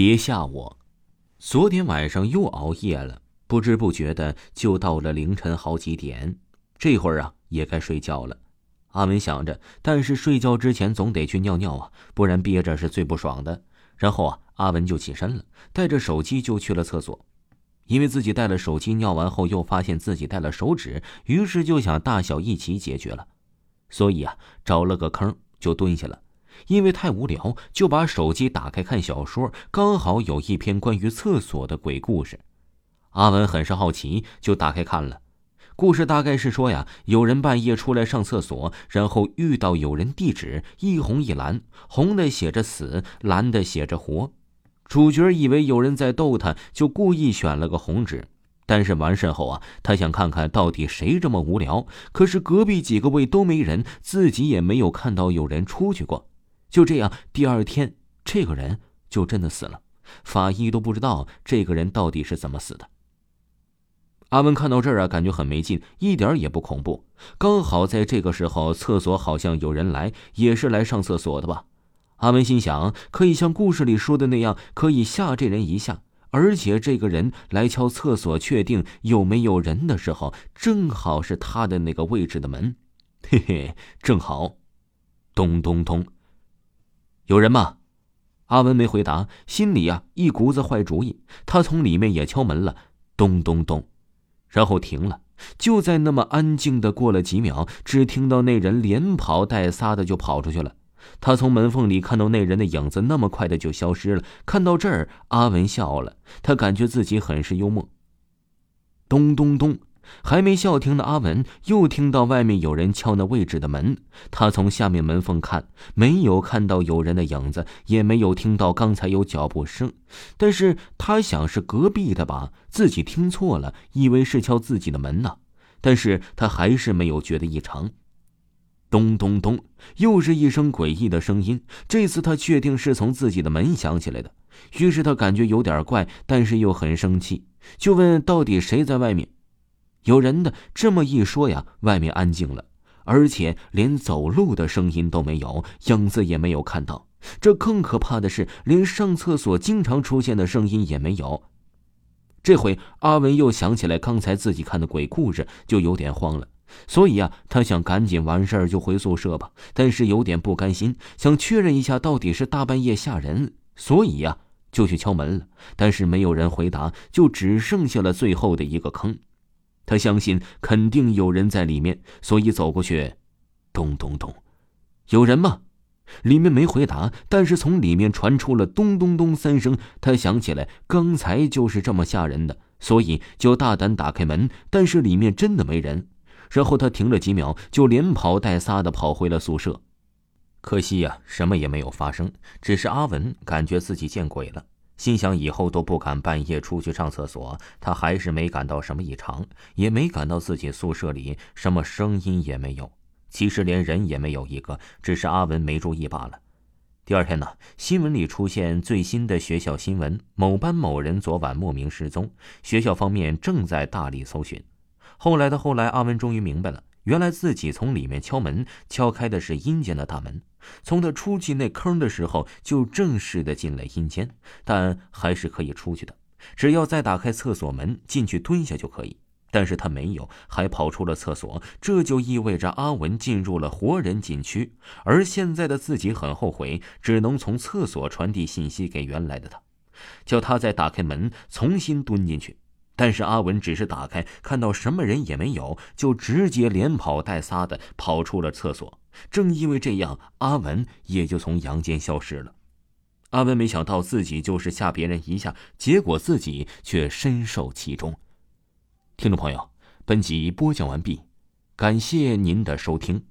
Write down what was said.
别吓我！昨天晚上又熬夜了，不知不觉的就到了凌晨好几点。这会儿啊，也该睡觉了。阿文想着，但是睡觉之前总得去尿尿啊，不然憋着是最不爽的。然后啊，阿文就起身了，带着手机就去了厕所。因为自己带了手机，尿完后又发现自己带了手纸，于是就想大小一起解决了。所以啊，找了个坑就蹲下了。因为太无聊，就把手机打开看小说，刚好有一篇关于厕所的鬼故事。阿文很是好奇，就打开看了。故事大概是说呀，有人半夜出来上厕所，然后遇到有人递纸，一红一蓝，红的写着死，蓝的写着活。主角以为有人在逗他，就故意选了个红纸。但是完事后啊，他想看看到底谁这么无聊。可是隔壁几个位都没人，自己也没有看到有人出去过。就这样，第二天这个人就真的死了，法医都不知道这个人到底是怎么死的。阿文看到这儿啊，感觉很没劲，一点也不恐怖。刚好在这个时候，厕所好像有人来，也是来上厕所的吧？阿文心想，可以像故事里说的那样，可以吓这人一下。而且这个人来敲厕所，确定有没有人的时候，正好是他的那个位置的门。嘿嘿，正好，咚咚咚。有人吗？阿文没回答，心里啊一股子坏主意。他从里面也敲门了，咚咚咚，然后停了。就在那么安静的过了几秒，只听到那人连跑带撒的就跑出去了。他从门缝里看到那人的影子，那么快的就消失了。看到这儿，阿文笑了，他感觉自己很是幽默。咚咚咚。还没笑停的阿文又听到外面有人敲那位置的门，他从下面门缝看，没有看到有人的影子，也没有听到刚才有脚步声。但是他想是隔壁的吧，自己听错了，以为是敲自己的门呢。但是他还是没有觉得异常。咚咚咚，又是一声诡异的声音，这次他确定是从自己的门响起来的。于是他感觉有点怪，但是又很生气，就问到底谁在外面。有人的这么一说呀，外面安静了，而且连走路的声音都没有，影子也没有看到。这更可怕的是，连上厕所经常出现的声音也没有。这回阿文又想起来刚才自己看的鬼故事，就有点慌了。所以啊，他想赶紧完事儿就回宿舍吧，但是有点不甘心，想确认一下到底是大半夜吓人，所以呀，就去敲门了。但是没有人回答，就只剩下了最后的一个坑。他相信肯定有人在里面，所以走过去，咚咚咚，有人吗？里面没回答，但是从里面传出了咚咚咚三声。他想起来刚才就是这么吓人的，所以就大胆打开门，但是里面真的没人。然后他停了几秒，就连跑带撒的跑回了宿舍。可惜呀，什么也没有发生，只是阿文感觉自己见鬼了。心想以后都不敢半夜出去上厕所，他还是没感到什么异常，也没感到自己宿舍里什么声音也没有。其实连人也没有一个，只是阿文没注意罢了。第二天呢，新闻里出现最新的学校新闻：某班某人昨晚莫名失踪，学校方面正在大力搜寻。后来的后来，阿文终于明白了。原来自己从里面敲门，敲开的是阴间的大门。从他出去那坑的时候，就正式的进了阴间，但还是可以出去的，只要再打开厕所门进去蹲下就可以。但是他没有，还跑出了厕所，这就意味着阿文进入了活人禁区。而现在的自己很后悔，只能从厕所传递信息给原来的他，叫他再打开门，重新蹲进去。但是阿文只是打开，看到什么人也没有，就直接连跑带撒的跑出了厕所。正因为这样，阿文也就从阳间消失了。阿文没想到自己就是吓别人一下，结果自己却深受其中。听众朋友，本集播讲完毕，感谢您的收听。